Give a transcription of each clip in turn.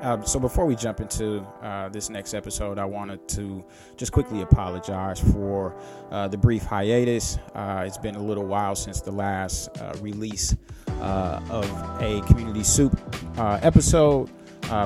Uh, so before we jump into uh, this next episode, I wanted to just quickly apologize for uh, the brief hiatus. Uh, it's been a little while since the last uh, release uh, of a community soup episode.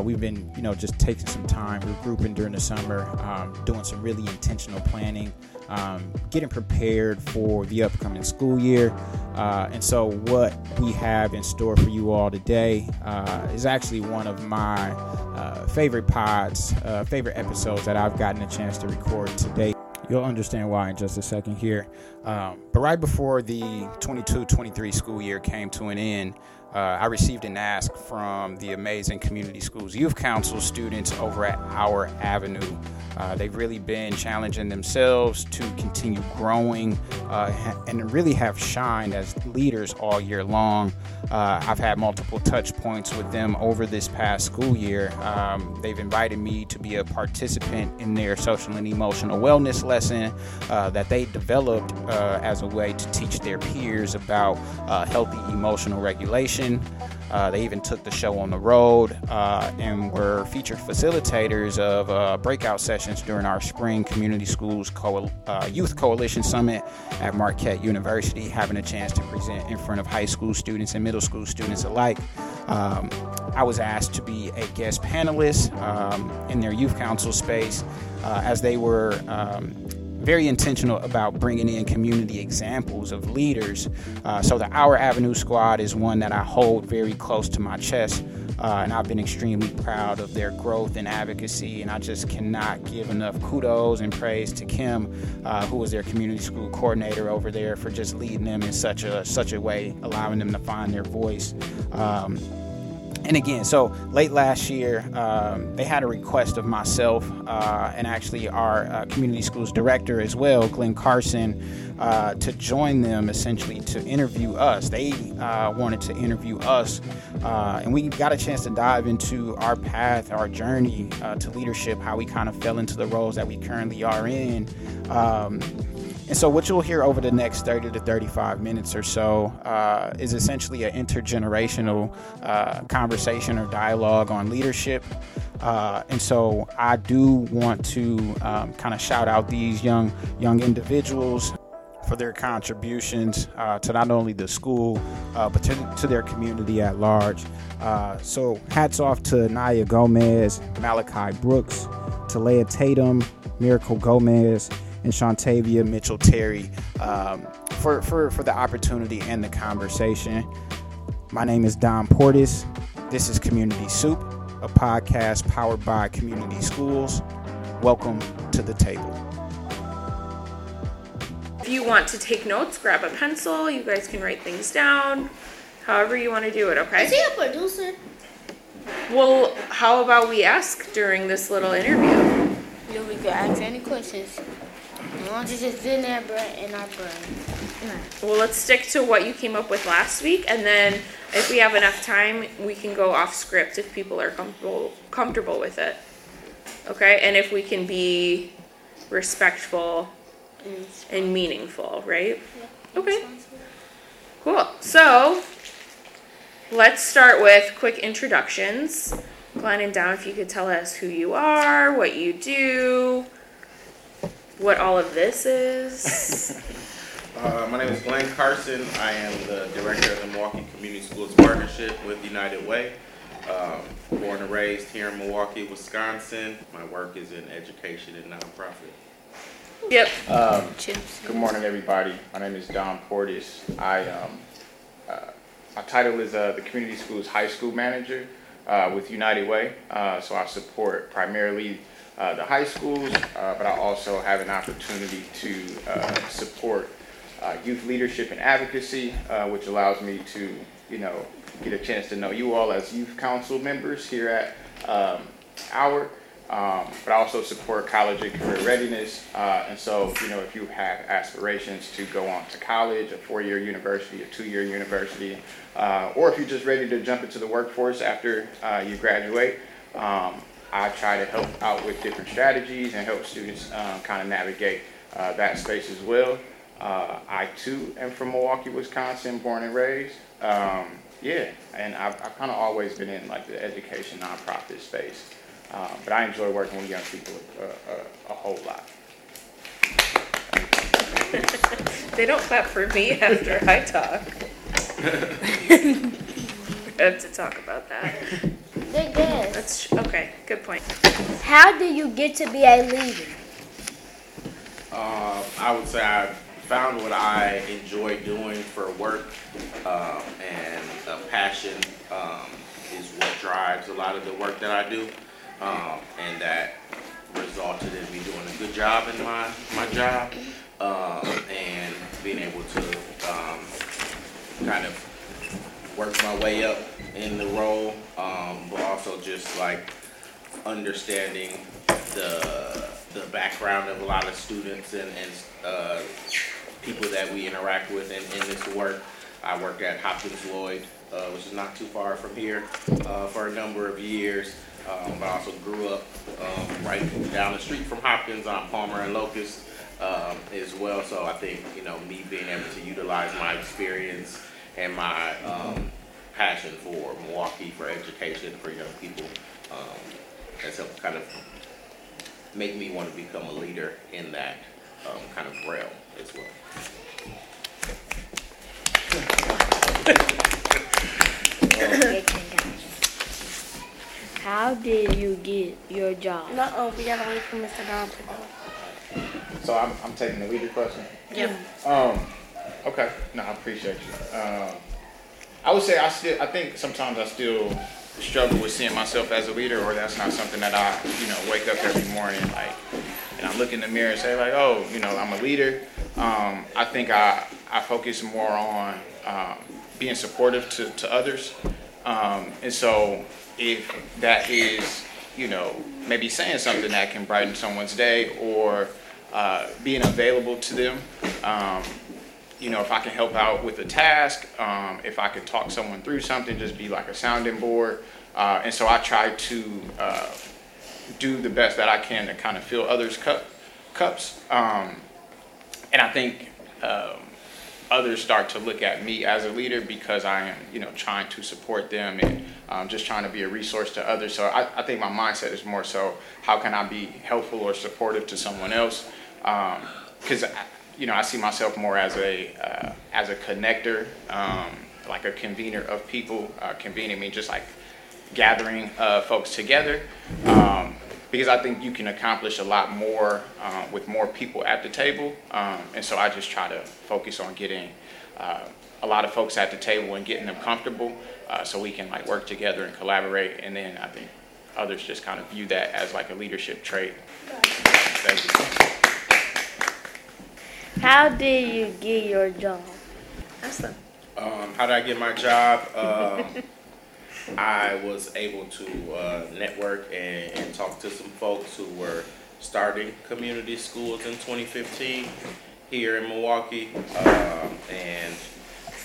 We've been, you know, just taking some time, regrouping during the summer, um, doing some really intentional planning, um, getting prepared for the upcoming school year. Uh, and so, what we have in store for you all today uh, is actually one of my uh, favorite pods, uh, favorite episodes that I've gotten a chance to record today. You'll understand why in just a second here. Um, but right before the 22 23 school year came to an end, uh, I received an ask from the amazing Community Schools Youth Council students over at Auer Avenue. Uh, they've really been challenging themselves to continue growing uh, and really have shined as leaders all year long. Uh, I've had multiple touch points with them over this past school year. Um, they've invited me to be a participant in their social and emotional wellness lesson uh, that they developed uh, as a way to teach their peers about healthy emotional regulation uh, they even took the show on the road uh, and were featured facilitators of uh, breakout sessions during our spring community schools Co- uh, youth coalition summit at Marquette University, having a chance to present in front of high school students and middle school students alike. Um, I was asked to be a guest panelist um, in their youth council space uh, as they were um, very intentional about bringing in community examples of leaders. Uh, so the Auer Avenue Squad is one that I hold very close to my chest. Uh, and I've been extremely proud of their growth and advocacy. And I just cannot give enough kudos and praise to Kim, uh, who was their community school coordinator over there, for just leading them in such a such a way, allowing them to find their voice. Um, and again, so late last year, um, they had a request of myself uh, and actually our uh, community schools director as well, Glenn Carson, uh, to join them essentially to interview us. They uh, wanted to interview us, uh, and we got a chance to dive into our path, our journey uh, to leadership, how we kind of fell into the roles that we currently are in. Um, and so, what you'll hear over the next 30 to 35 minutes or so uh, is essentially an intergenerational uh, conversation or dialogue on leadership. Uh, and so, I do want to um, kind of shout out these young young individuals for their contributions uh, to not only the school uh, but to, to, their community at large. Uh, so, hats off to Eniya Gomez, Malaki Brooks, Ta'Laylia Tatum, Merikale Gomez and Shauntayvia Mitchell Terry um, for, for, for the opportunity and the conversation. My name is Don Portis. This is Community Soup, a podcast powered by community schools. Welcome to the table. If you want to take notes, grab a pencil. You guys can write things down. However you want to do it, okay? Is he a producer? Well, how about we ask during this little interview? Yeah, we can ask any questions. As it's just in our brain. Well, let's stick to what you came up with last week, and then if we have enough time, we can go off script if people are comfortable comfortable with it. Okay, and if we can be respectful and meaningful, right? Okay. Cool. So let's start with quick introductions. Glenn and Don, if you could tell us who you are, what you do, what all of this is. uh, my name is Glenn Carson. I am the director of the Milwaukee Community Schools Partnership with United Way. Um, born and raised here in Milwaukee, Wisconsin. My work is in education and nonprofit. Yep. Um, good morning, everybody. My name is Don Portis. I um, uh, my title is uh, the Community Schools High School Manager uh, with United Way. Uh, so I support primarily uh, the high schools, uh, but I also have an opportunity to uh, support uh, youth leadership and advocacy, uh, which allows me to, you know, get a chance to know you all as youth council members here at um, our. Um, but I also support college and career readiness. Uh, and so, you know, if you have aspirations to go on to college, a four-year university, a two-year university, or if you're just ready to jump into the workforce after you graduate, um, I try to help out with different strategies and help students um, kind of navigate uh, that space as well. Uh, I too am from Milwaukee, Wisconsin, born and raised. Um, Yeah, and I've, I've kind of always been in like the education nonprofit space, uh, but I enjoy working with young people a, a, a whole lot. They don't clap for me after I talk. I have to talk about that. Good guess. That's okay. Good point. How do you get to be a leader? Uh, I would say I found what I enjoy doing for work, um, and a passion um, is what drives a lot of the work that I do, um, and that resulted in me doing a good job in my my job, um, and being able to um, kind of work my way up in the role, um, but also just like understanding the the background of a lot of students and, and uh, people that we interact with in, in this work. I worked at Hopkins Lloyd, uh, which is not too far from here, uh, for a number of years. Um, but I also grew up um, right down the street from Hopkins on Palmer and Locust um, as well. So I think you know me being able to utilize my experience and my um, passion for Milwaukee, for education, for young people, um, has helped kind of make me want to become a leader in that um, kind of realm as well. How did you get your job? No, we gotta wait for Mr. Dom to go. So I'm, I'm taking the leader question. Yep. Um, okay, no, I appreciate you. Um, I would say I still, I think sometimes I still struggle with seeing myself as a leader, or that's not something that I, you know, wake up every morning like, and I look in the mirror and say like, oh, you know, I'm a leader. Um, I think I, I focus more on um, being supportive to, to others, um, and so if that is, you know, maybe saying something that can brighten someone's day or uh, being available to them. Um, you know, if I can help out with a task, um, if I could talk someone through something, just be like a sounding board. Uh, and so I try to uh, do the best that I can to kind of fill others' cup, cups. Um, and I think um, others start to look at me as a leader because I am, you know, trying to support them and um, just trying to be a resource to others. So I, I think my mindset is more so how can I be helpful or supportive to someone else? Because you know I see myself more as a uh, as a connector, um, like a convener of people. Uh, convening means just like gathering uh, folks together. Um, because I think you can accomplish a lot more uh, with more people at the table. Um, and so I just try to focus on getting uh, a lot of folks at the table and getting them comfortable uh, so we can like work together and collaborate. And then I think others just kind of view that as like a leadership trait. Thank you. How did you get your job? Ask. Um, how did I get my job? Um, I was able to uh, network and, and talk to some folks who were starting community schools in 2015 here in Milwaukee, um, and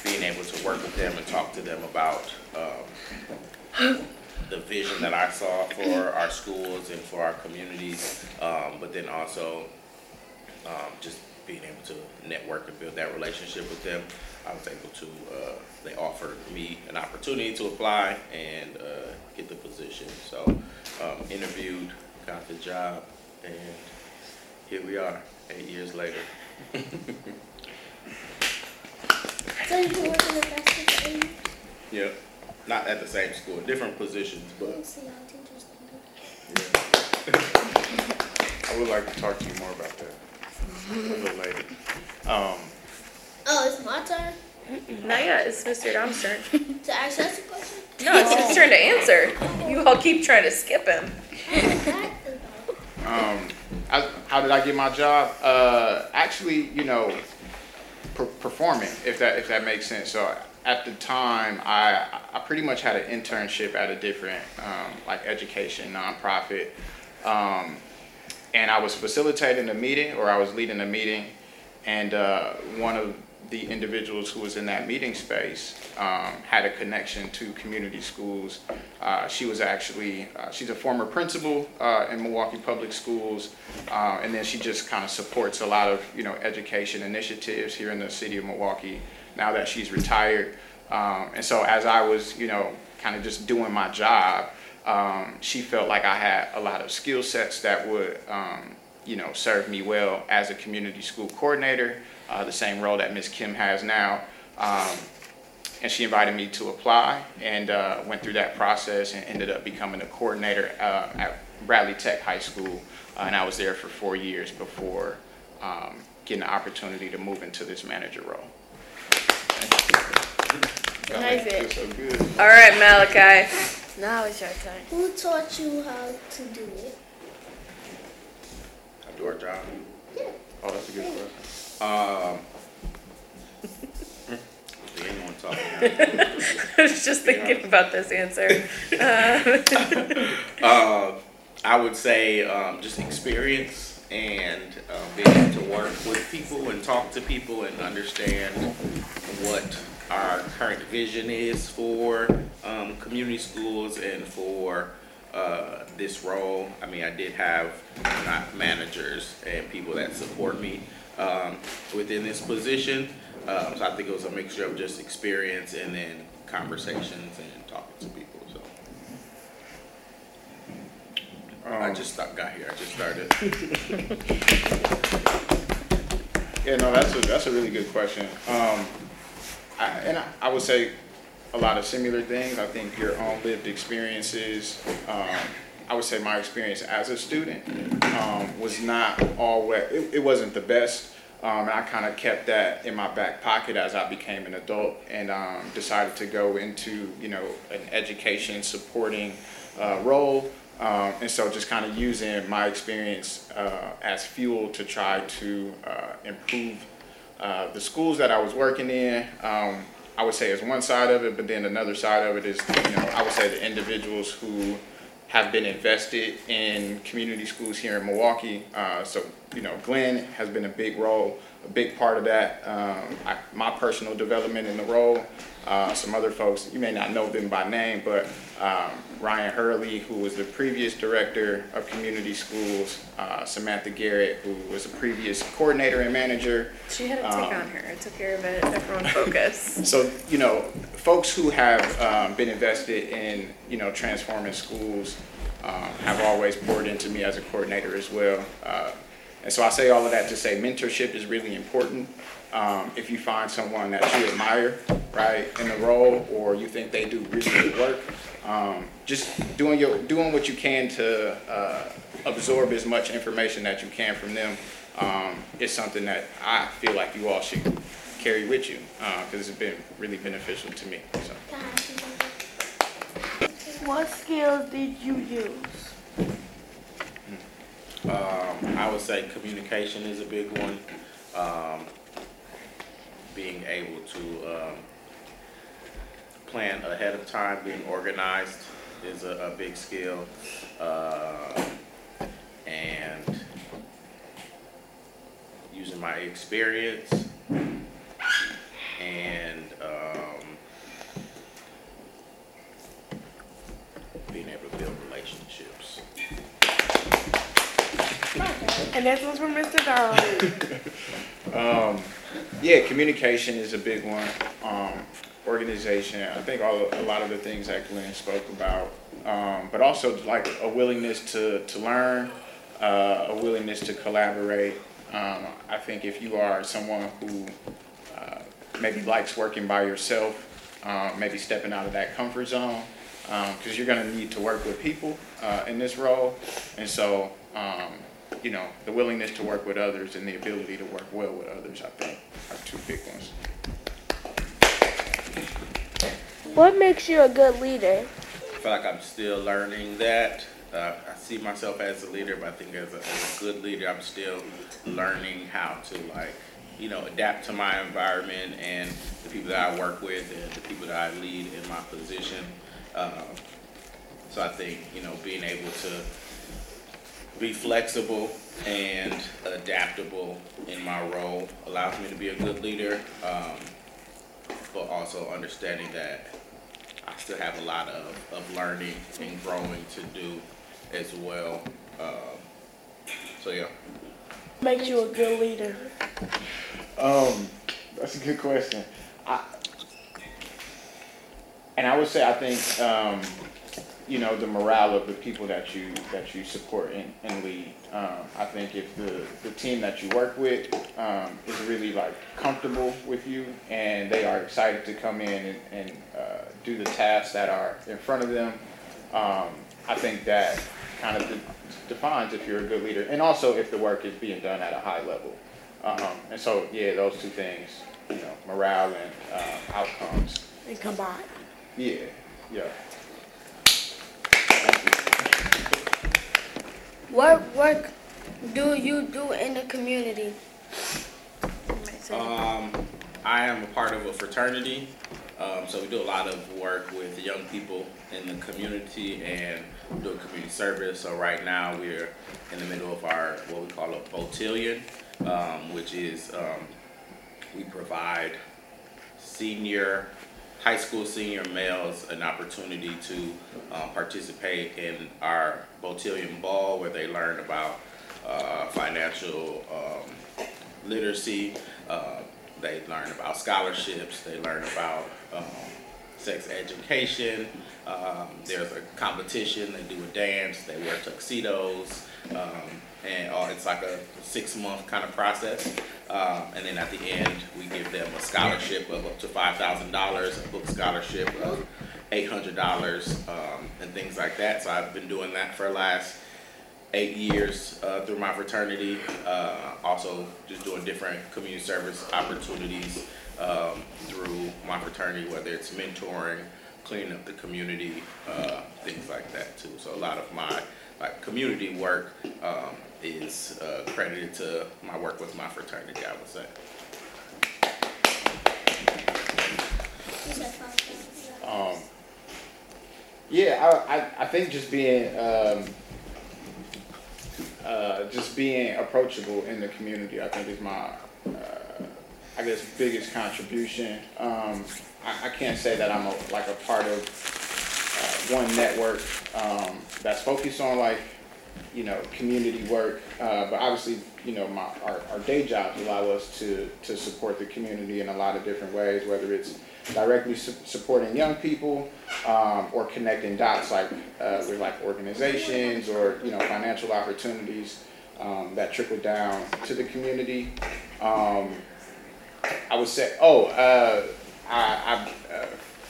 being able to work with them and talk to them about um, the vision that I saw for our schools and for our communities, um, but then also um, just being able to network and build that relationship with them, I was able to, uh, they offered me an opportunity to apply and uh, get the position. So um, interviewed, got the job, and here we are, eight years later. So you can work in the rest of the Yep, not at the same school, different positions, but see how teachers do yeah. I would like to talk to you more about that a little later. Um, Oh, it's my turn Not yet. It's Mr. Dom's turn. to ask us a question? No, it's his turn to answer. You all keep trying to skip him. Um, I, how did I get my job? Uh, actually, you know, per- performing, if that if that makes sense. So at the time, I I pretty much had an internship at a different um, like education nonprofit, um, and I was facilitating a meeting or I was leading a meeting, and uh, one of the individuals who was in that meeting space um, had a connection to community schools. Uh, she was actually, uh, she's a former principal uh, in Milwaukee Public Schools, uh, and then she just kind of supports a lot of, you know, education initiatives here in the city of Milwaukee now that she's retired. Um, and so as I was, you know, kind of just doing my job, um, she felt like I had a lot of skill sets that would, um, you know, serve me well as a community school coordinator, uh, the same role that Ms. Kim has now. Um, and she invited me to apply and uh, went through that process and ended up becoming a coordinator uh, at Bradley Tech High School. Uh, and I was there for four years before um, getting the opportunity to move into this manager role. Nice it. So good. All right, Malaki. Now it's your turn. Who taught you how to do it? I do our job. Yeah. Oh, that's a good question. Um, see anyone talking now? I was just thinking about this answer. Uh, I would say um, just experience and um, being able to work with people and talk to people and understand what our current vision is for um, community schools and for uh, this role. I mean, I did have not managers and people that support me um, within this position. Um, so I think it was a mixture of just experience and then conversations and talking to people. So. I Um, just stopped, got here. I just started. Yeah, no, that's a, that's a really good question. I, and I, I would say a lot of similar things. I think your own lived experiences, um, I would say my experience as a student, um, was not always, it, it wasn't the best. Um, and I kind of kept that in my back pocket as I became an adult and, um, decided to go into, you know, an education supporting, uh, role. Um, and so just kind of using my experience uh, as fuel to try to uh, improve uh, the schools that I was working in. Um, I would say is one side of it, but then another side of it is, you know, I would say the individuals who have been invested in community schools here in Milwaukee. Uh, so, you know, Glenn has been a big role, a big part of that. Um, I, my personal development in the role. Uh, some other folks, you may not know them by name, but um, Ryan Hurley, who was the previous director of community schools, uh, Samantha Garrett, who was a previous coordinator and manager. She had a take Um, on her. I took care of it. Everyone focus. So, you know, folks who have um, been invested in, you know, transforming schools um, have always poured into me as a coordinator as well. Uh, and so I say all of that to say mentorship is really important. Um, if you find someone that you admire, right, in the role, or you think they do really good work, um, just doing your doing what you can to uh, absorb as much information that you can from them um, is something that I feel like you all should carry with you because it's been really beneficial to me. So. Can I ask you something? What skills did you use? Um, I would say communication is a big one. Um, being able to um, plan ahead of time, being organized is a, a big skill. Uh, and using my experience and um, being able to build relationships. And this one's from Mr. Darling. Um, yeah, communication is a big one. Um, organization, I think all a lot of the things that Glenn spoke about, um, but also like a willingness to to learn, uh, a willingness to collaborate. Um, I think if you are someone who uh, maybe likes working by yourself, um, maybe stepping out of that comfort zone, because you're going to need to work with people uh, in this role, and so. Um, you know, the willingness to work with others and the ability to work well with others, I think, are two big ones. What makes you a good leader? I feel like I'm still learning that. Uh, I see myself as a leader, but I think as a, as a good leader, I'm still learning how to like, you know, adapt to my environment and the people that I work with and the people that I lead in my position. Um, so I think you know being able to be flexible and adaptable in my role allows me to be a good leader, um, but also understanding that still have a lot of, of learning and growing to do as well. Um, so yeah, Makes you a good leader. Um, that's a good question. I, and I would say I think um, you know the morale of the people that you that you support and, and lead. Um, I think if the the team that you work with um, is really like comfortable with you and they are excited to come in and, and uh, do the tasks that are in front of them, um, I think that kind of de- defines if you're a good leader, and also if the work is being done at a high level. Um, and so, yeah, those two things, you know, morale and uh, outcomes. They combine. Yeah, yeah. What work do you do in the community? Um, I am a part of a fraternity, um, so we do a lot of work with the young people in the community and do community service. So right now we're in the middle of our what we call a beautillion, um, which is um, we provide senior, high school senior males an opportunity to um, participate in our beautillion ball where they learn about uh, financial um, literacy. Uh, they learn about scholarships. They learn about um, sex education. Um, there's a competition. They do a dance. They wear tuxedos. Um, and uh, it's like a six month kind of process. Um, and then at the end, we give them a scholarship of up to $5,000, a book scholarship of $800, um, and things like that. So I've been doing that for the last eight years uh, through my fraternity. Uh, also, just doing different community service opportunities um, through my fraternity, whether it's mentoring, cleaning up the community, uh, things like that too. So a lot of my like community work um, is uh, credited to my work with my fraternity. I would say. Um, yeah, I, I, I think just being um, uh, just being approachable in the community, I think is my uh, I guess biggest contribution. Um, I, I can't say that I'm a, like a part of uh, one network um, that's focused on like you know community work, uh, but obviously you know my our, our day jobs allow us to to support the community in a lot of different ways, whether it's directly su- supporting young people um, or connecting dots like uh, with like organizations or you know financial opportunities um, that trickle down to the community. Um, I would say, oh, uh, I, I uh,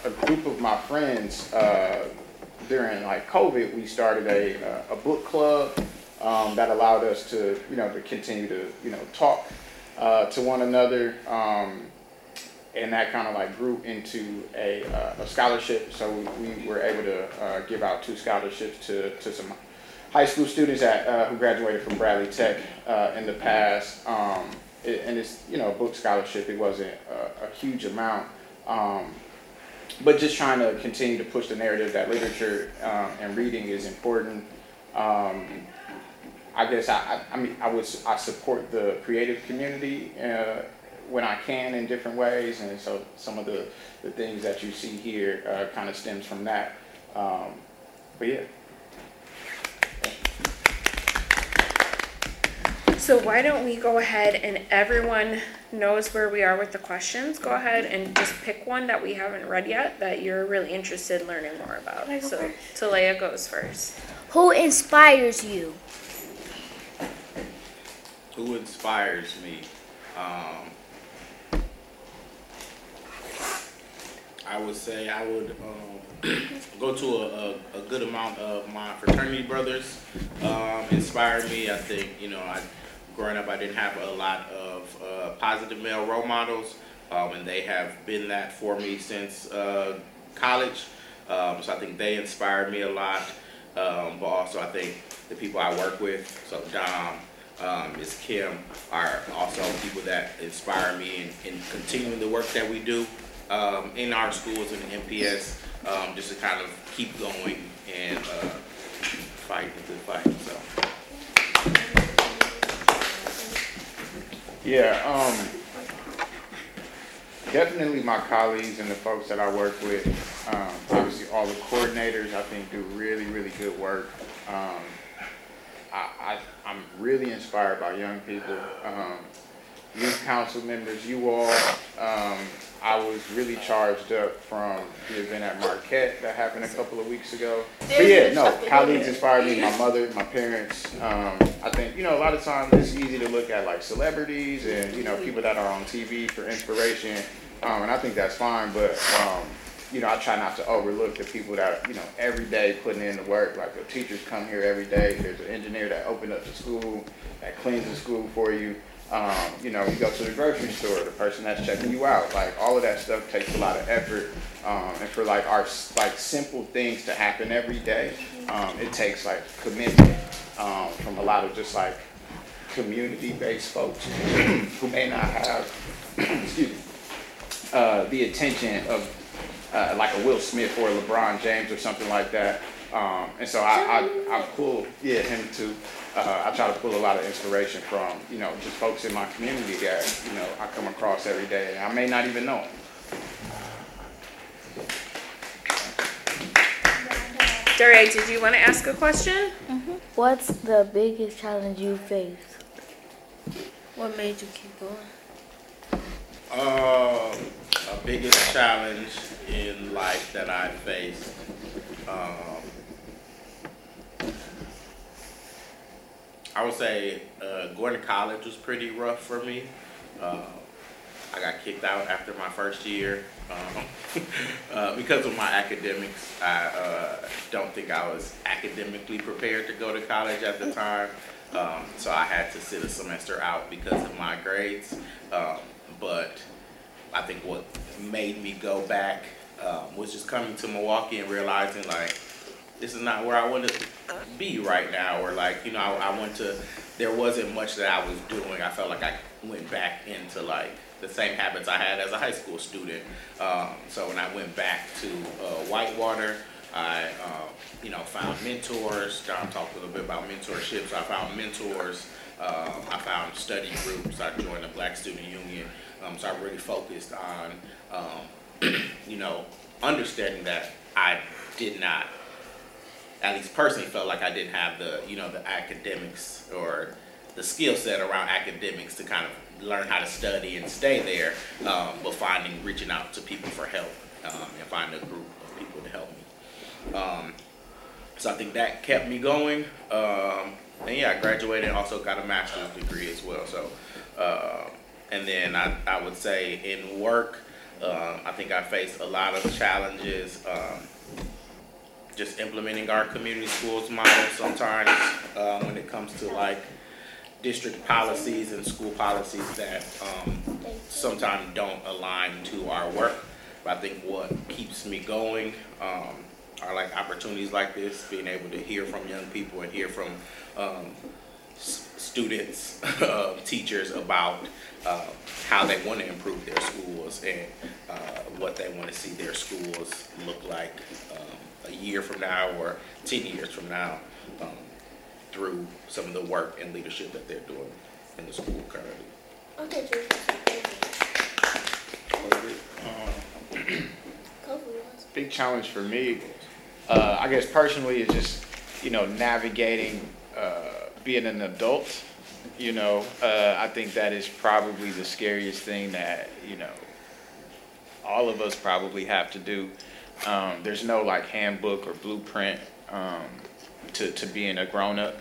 a group of my friends uh, during like COVID, we started a uh, a book club um, that allowed us to you know to continue to you know talk uh, to one another. Um, and that kind of like grew into a, uh, a scholarship. So we, we were able to uh, give out two scholarships to, to some high school students that uh, who graduated from Bradley Tech uh, in the past. Um, it, and it's you know a book scholarship. It wasn't a, a huge amount, um, but just trying to continue to push the narrative that literature um, and reading is important. Um, I guess I, I, mean I would s- I support the creative community uh, when I can in different ways, and so some of the, the things that you see here uh, kind of stems from that. Um, but yeah. So why don't we go ahead and everyone knows where we are with the questions. Go ahead and just pick one that we haven't read yet that you're really interested in learning more about. Can I go So Ta'Laylia goes first. Who inspires you? Who inspires me? Um, I would say I would um, go to a, a, a good amount of my fraternity brothers. Um, inspire me. I think you know, I growing up, I didn't have a lot of uh, positive male role models, um, and they have been that for me since uh, college. Um, so I think they inspired me a lot. Um, but also, I think the people I work with, so Dom, um, Kim, are also people that inspire me in, in continuing the work that we do um, in our schools and MPS, um, just to kind of keep going and uh, fight the fight. So. Yeah, um, definitely my colleagues and the folks that I work with, um, obviously all the coordinators, I think do really, really good work. Um, I, I, I'm really inspired by young people, um, youth council members, you all, um, I was really charged up from the event at Marquette that happened a couple of weeks ago. But yeah, no, colleagues inspired me, my mother, my parents. Um, I think, you know, a lot of times it's easy to look at like celebrities and, you know, people that are on TV for inspiration. Um, and I think that's fine, but, um, you know, I try not to overlook the people that, you know, every day putting in the work. Like the teachers come here every day. There's an engineer that opened up the school, that cleans the school for you. Um, you know, you go to the grocery store, the person that's checking you out. Like all of that stuff takes a lot of effort. Um, and for like our like simple things to happen every day, um, it takes like commitment um, from a lot of just like community-based folks who may not have, excuse me, uh, the attention of uh, like a Will Smith or a LeBron James or something like that. Um, and so I, I, I pull, yeah, him too. Uh, I try to pull a lot of inspiration from, you know, just folks in my community that, you know, I come across every day and I may not even know them. Dare, did you want to ask a question? What's the biggest challenge you faced? What made you keep going? Um, a biggest challenge in life that I faced. Um, I would say uh, going to college was pretty rough for me. Uh, I got kicked out after my first year um, uh, because of my academics. I uh, don't think I was academically prepared to go to college at the time, um, so I had to sit a semester out because of my grades. Um, but I think what made me go back um, was just coming to Milwaukee and realizing like this is not where I want to be right now, or like you know I, I want to. There wasn't much that I was doing. I felt like I went back into like the same habits I had as a high school student. Um, so when I went back to uh, Whitewater, I um, you know found mentors. Don talked a little bit about mentorship. So I found mentors. Um, I found study groups. I joined the Black Student Union. Um, so I really focused on um, you know understanding that I did not at least personally felt like I didn't have the you know the academics or the skill set around academics to kind of learn how to study and stay there, um, but finding reaching out to people for help um, and finding a group of people to help me. Um, so I think that kept me going. Um, and yeah, I graduated and also got a master's degree as well. So, uh, and then I, I would say in work, uh, I think I faced a lot of challenges. Um, just implementing our community schools model sometimes uh, when it comes to like district policies and school policies that um, sometimes don't align to our work. But I think what keeps me going um, are like opportunities like this, being able to hear from young people and hear from um, s- students, uh, teachers about uh, how they want to improve their schools and uh, what they want to see their schools look like um, a year from now or 10 years from now um, through some of the work and leadership that they're doing in the school currently. Okay, Big challenge for me, uh, I guess personally, is just, you know, navigating uh, being an adult. You know, uh, I think that is probably the scariest thing that, you know, all of us probably have to do. Um, there's no like handbook or blueprint um, to, to being a grown up.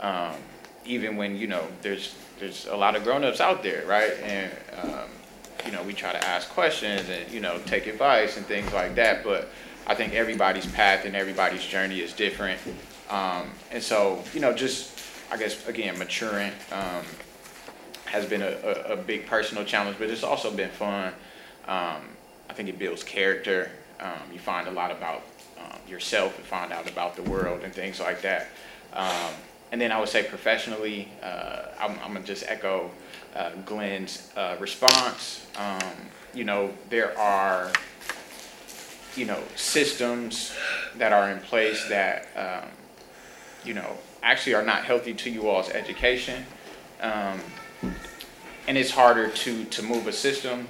Um, even when you know there's there's a lot of grown ups out there, right? And um, you know we try to ask questions and you know take advice and things like that. But I think everybody's path and everybody's journey is different. Um, and so you know just I guess again maturing um, has been a, a, a big personal challenge, but it's also been fun. I think it builds character. Um, you find a lot about um, yourself and find out about the world and things like that. Um, and then I would say professionally, uh, I'm, I'm gonna just echo uh, Glenn's uh, response. Um, you know, there are, you know, systems that are in place that, um, you know, actually are not healthy to you all's education. Um, and it's harder to, to move a system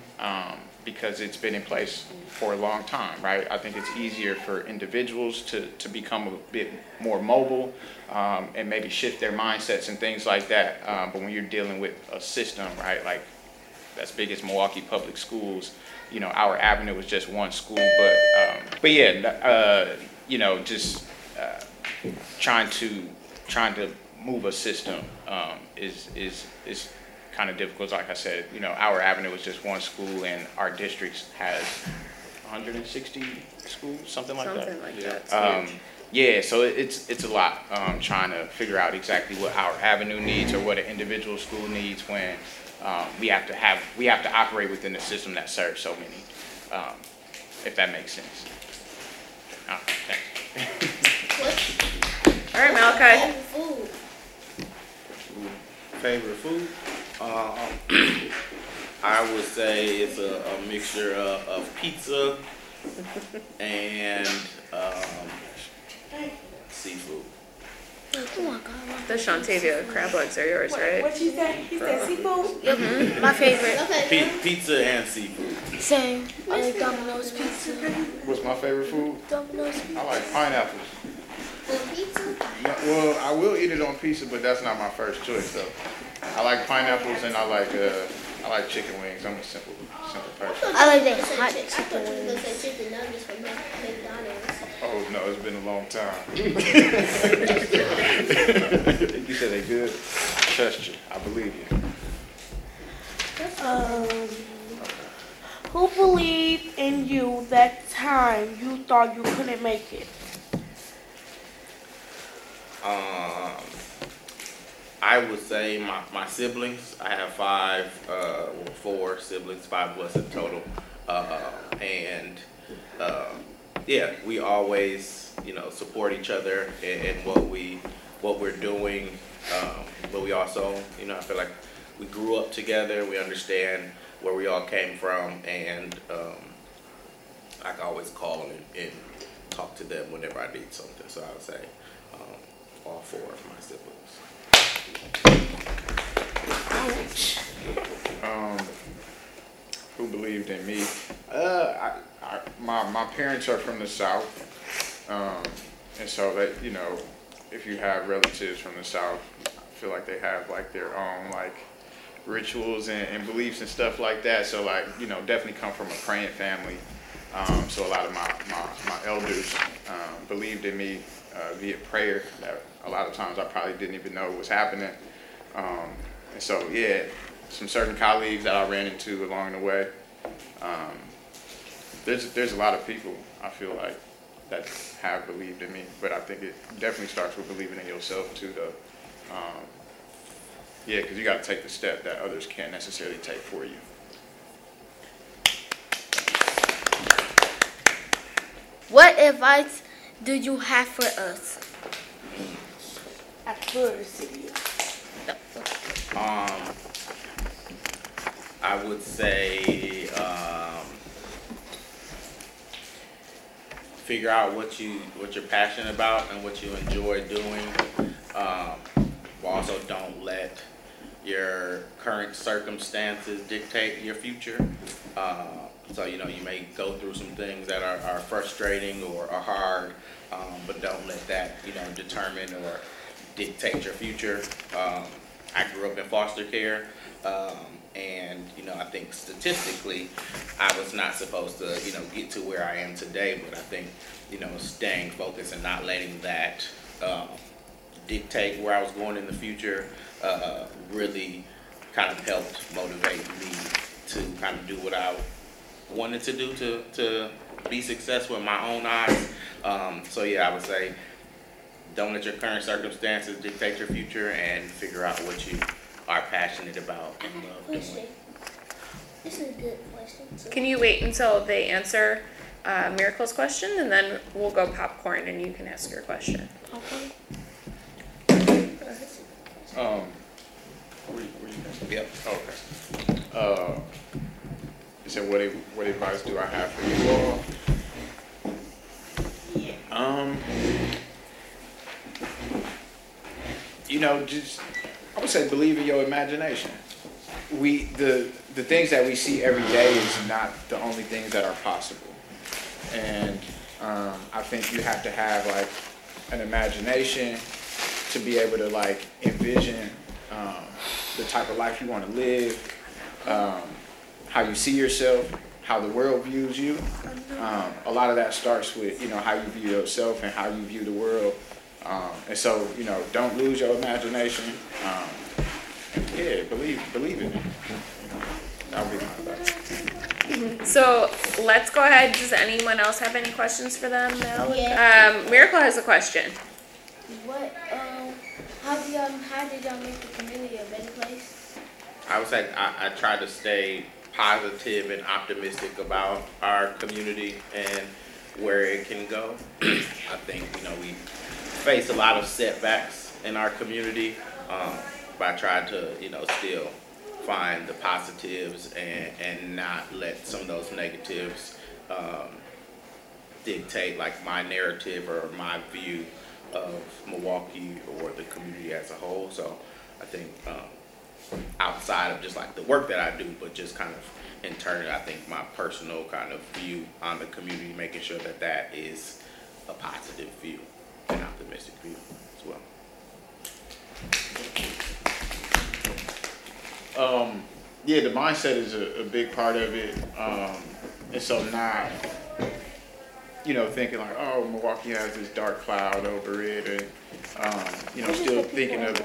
because it's been in place for a long time, right? I think it's easier for individuals to, to become a bit more mobile um, and maybe shift their mindsets and things like that. Um, but when you're dealing with a system, right, like as big as Milwaukee Public Schools, you know, Auer Avenue was just one school, but, um, but yeah, uh, you know, just, uh, trying to, trying to move a system, um, is, is, is kind of difficult. Like I said, you know, Auer Avenue is just one school and our district has hundred and sixty schools, something like that. Something like Yeah. that. It's Um, yeah, so it- it's, it's a lot, um, trying to figure out exactly what Auer Avenue needs or what an individual school needs when, um, we have to have, we have to operate within the system that serves so many, um, if that makes sense. Uh, thanks. All right, Malaki. Food. Favorite food? Um, I would say it's a, a mixture of, of pizza and um, seafood. Oh my God. The Shauntayvia crab legs are yours, right? What you say? He said seafood? My favorite. Okay. Pi- pizza and seafood. Same. I like Domino's pizza. What's my favorite food? Domino's pizza. I like pineapples. For pizza? No, well, I will eat it on pizza, but that's not my first choice though. I like pineapples and I like, uh, I like chicken wings. I'm a simple, simple person. I like that You said hot I chicken thought you wings. chicken nuggets from McDonald's. Oh, no, it's been a long time. You said they good? Trust you, I believe you. Um, who believed in you that time you thought you couldn't make it? Um, I would say my, my siblings. I have five, uh, well, four siblings, five plus in total. Uh, and uh, yeah, we always, you know, support each other in what we what we're doing. Um, but we also, you know, I feel like we grew up together. We understand where we all came from, and um, I can always call and, and talk to them whenever I need something. So I would say um, all four of my siblings. Um, who believed in me? Uh, I, I, my, my parents are from the South. Um, and so that, you know, if you have relatives from the South, I feel like they have like their own like rituals and, and beliefs and stuff like that. So like, you know, definitely come from a praying family. Um, so a lot of my, my, my elders, um, believed in me, uh, via prayer that a lot of times I probably didn't even know it was happening. Um, and so, yeah, some certain colleagues that I ran into along the way. Um, there's there's a lot of people I feel like that have believed in me, but I think it definitely starts with believing in yourself too. Though, um, yeah, because you got to take the step that others can't necessarily take for you. What advice do you have for us? Adversity. Um, I would say um, figure out what you what you're passionate about and what you enjoy doing. Um, also, don't let your current circumstances dictate your future. Uh, so you know you may go through some things that are, are frustrating or are hard, um, but don't let that you know determine or dictate your future. Um, I grew up in foster care, um, and you know I think statistically, I was not supposed to you know get to where I am today. But I think you know staying focused and not letting that um, dictate where I was going in the future uh, really kind of helped motivate me to kind of do what I wanted to do to to be successful in my own eyes. Um, so yeah, I would say don't let your current circumstances dictate your future and figure out what you are passionate about and have a love question. doing. This is a good question. So Can you wait until they answer uh, Merikale's question and then we'll go popcorn and you can ask your question. Okay. Um, where, where you going? Yep. Okay. Uh, you said what ad- what advice do I have for you all? Um, you know, just I would say believe in your imagination. We the the things that we see every day is not the only things that are possible, and um, I think you have to have like an imagination to be able to like envision um, the type of life you want to live, um, how you see yourself, how the world views you. Um, a lot of that starts with you know how you view yourself and how you view the world. Um, and so you know, don't lose your imagination. Um, yeah, believe believe in it. That'll be my advice. So let's go ahead. Does anyone else have any questions for them now? Yeah. Um, Merikale has a question. What, um, how do y'all, how did y'all make the community a better place? I would say I, I try to stay positive and optimistic about our community and where it can go. I think, you know, we face a lot of setbacks in our community, um, but I try to, you know, still find the positives and, and not let some of those negatives um, dictate like my narrative or my view of Milwaukee or the community as a whole. So I think um, outside of just like the work that I do, but just kind of internally, I think my personal kind of view on the community, making sure that that is a positive view, an optimistic view as well. Um, yeah, the mindset is a, a big part of it. Um, and so not, you know, thinking like, oh, Milwaukee has this dark cloud over it, and um, you know, It's still thinking of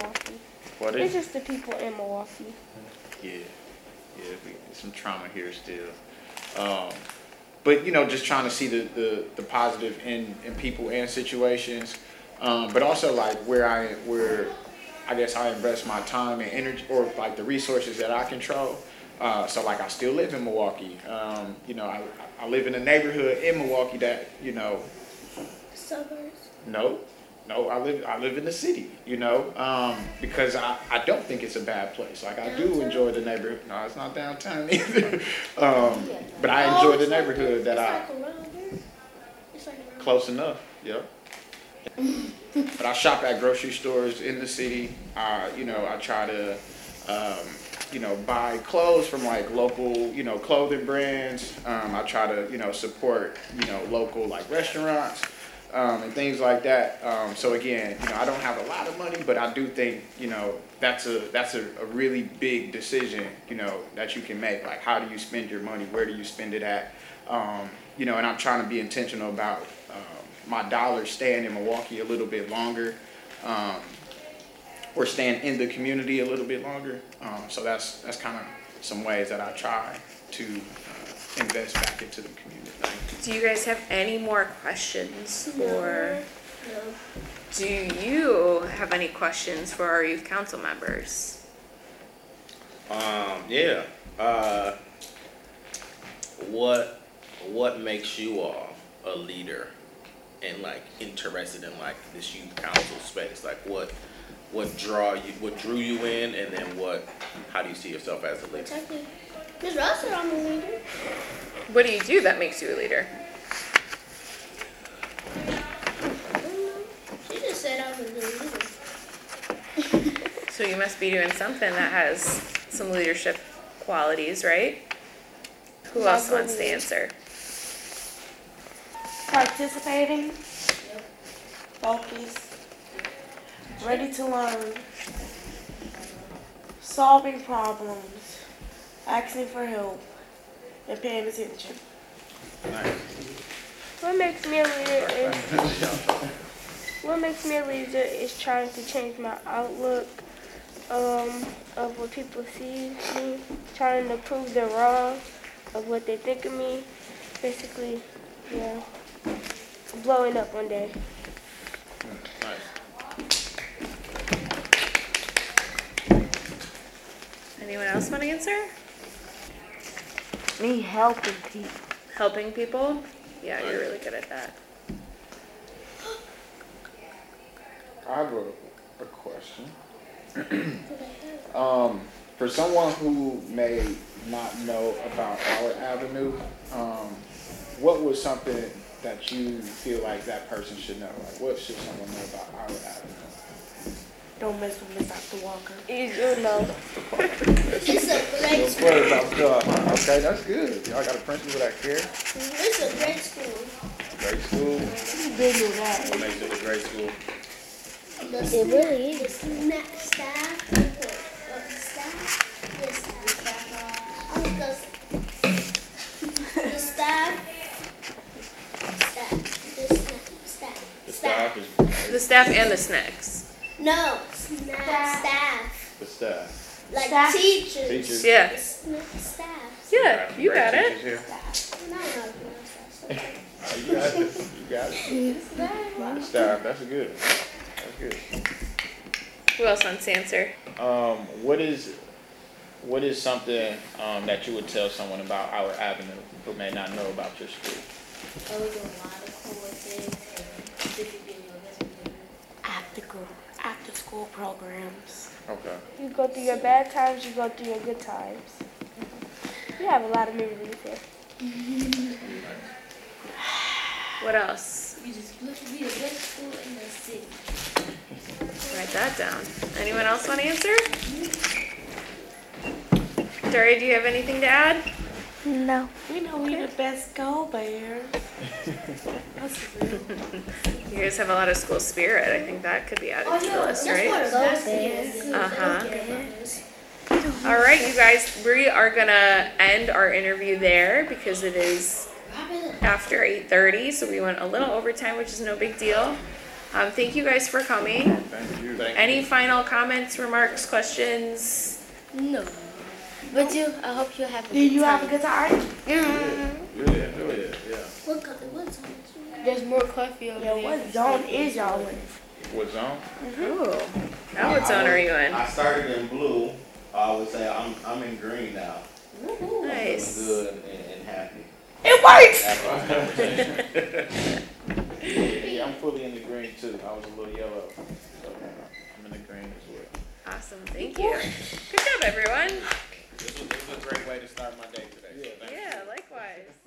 what It's is. just the people in Milwaukee. Yeah, yeah, we, some trauma here still. Um, but you know, just trying to see the, the, the positive in, in people and situations. Um, but also like where I where I guess I invest my time and energy or like the resources that I control. Uh, so like I still live in Milwaukee. Um, you know, I, I live in a neighborhood in Milwaukee that, you know, Suburbs? no, no, I live I live in the city, you know, um, because I, I don't think it's a bad place. Like I do enjoy the neighborhood. No, it's not downtown either. um, but I enjoy the neighborhood that I like around. It's like close enough. Yep. but I shop at grocery stores in the city. Uh, you know, I try to, um, you know, buy clothes from like local, you know, clothing brands. Um, I try to, you know, support, you know, local like restaurants um, and things like that. Um, so again, you know, I don't have a lot of money, but I do think, you know, that's a that's a, a really big decision, you know, that you can make. Like, how do you spend your money? Where do you spend it at? Um, you know, and I'm trying to be intentional about um, my dollars staying in Milwaukee a little bit longer, um, or staying in the community a little bit longer. Um, so that's that's kind of some ways that I try to uh, invest back into the community. Do you guys have any more questions or No. do you have any questions for our youth council members? Um, yeah. Uh, what what makes you all a leader and like interested in like this youth council space? Like what what draw you what drew you in and then what how do you see yourself as a leader? Technically, Miss Ross said I'm a leader. What do you do that makes you a leader? She just said I was a leader. So you must be doing something that has some leadership qualities, right? Who Not else wants to answer? Participating, focused, ready to learn, solving problems, asking for help, and paying attention. Nice. What makes me a leader is what makes me a leader is trying to change my outlook um, of what people see me, trying to prove they're wrong of what they think of me. Basically, yeah, blowing up one day. Nice. Anyone else want to answer? Me helping people. Helping people? Yeah, you're really good at that. I have a, a question. um, for someone who may not know about Auer Avenue, um, what was something that you feel like that person should know? Like, what should someone know about Auer Avenue? Don't mess with Miss Dr. Walker. You know. It's a great Don't worry about God. Okay, that's good. Y'all got a principal that care. It's a great school. Great school. It's bigger than What that. makes it a great school? It really is. snack staff. The the staff. The staff. Oh, the, the staff. The. Staff. The staff is The staff and the snacks. No, staff. staff. the staff. Like Staff. teachers. Teachers. Yeah. Sna- Staff. Yeah, you got it. here. No, no, no, staff. Oh, You got it. You got it. The staff. That's good. That's good. Who else wants to answer? Um, what is what is something um, that you would tell someone about Auer Avenue who may not know about your school? Oh, we do a lot of cool things and this is being your best friend. After school, programs. Okay. You go through your bad times, you go through your good times. You have a lot of memories here. What else? We just look to be the best school in the city. Write that down. Anyone else want to answer? Dory, do you have anything to add? No. We know we're the best go bears. You guys have a lot of school spirit. I think that could be added to the list, right? Uh huh. All right, you guys, we are gonna end our interview there because it is after 8:30, so we went a little overtime, which is no big deal. Um, thank you guys for coming. Thank you. Any final comments, remarks, questions? No. But you, I hope you have a Did good you have a time. good time? Mm-hmm. Good. Good. Yeah. What, co- what time? There's more coffee over Yeah, there. what zone is y'all in? What zone? Mm-hmm. Ooh, now what zone are you in? I started in blue. I would say I'm I'm in green now. Feeling Nice. good and, and happy. It works! After. Yeah, I'm fully in the green too. I was a little yellow, so I'm in the green as well. Awesome, thank you. Good job, everyone. This was, this was a great way to start my day today. Yeah, so yeah likewise.